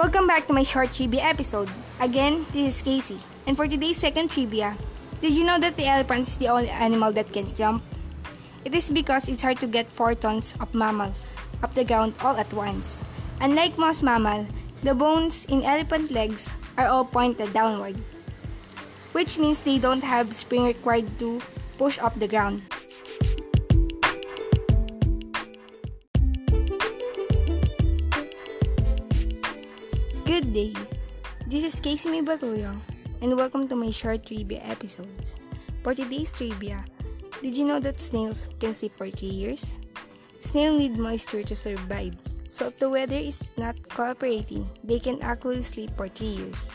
Welcome back to my short trivia episode. Again, this is Casey. And for today's second trivia, did you know that the elephant is the only animal that can jump? It is because it's hard to get 4 tons of mammal up the ground all at once. Unlike most mammal, the bones in elephant legs are all pointed downward, which means they don't have spring required to push up the ground. Good day. This is Casey Mibatuyo, and welcome to my short trivia episodes. For today's trivia, did you know that snails can sleep for 3 years? Snails need moisture to survive, so if the weather is not cooperating, they can actually sleep for 3 years.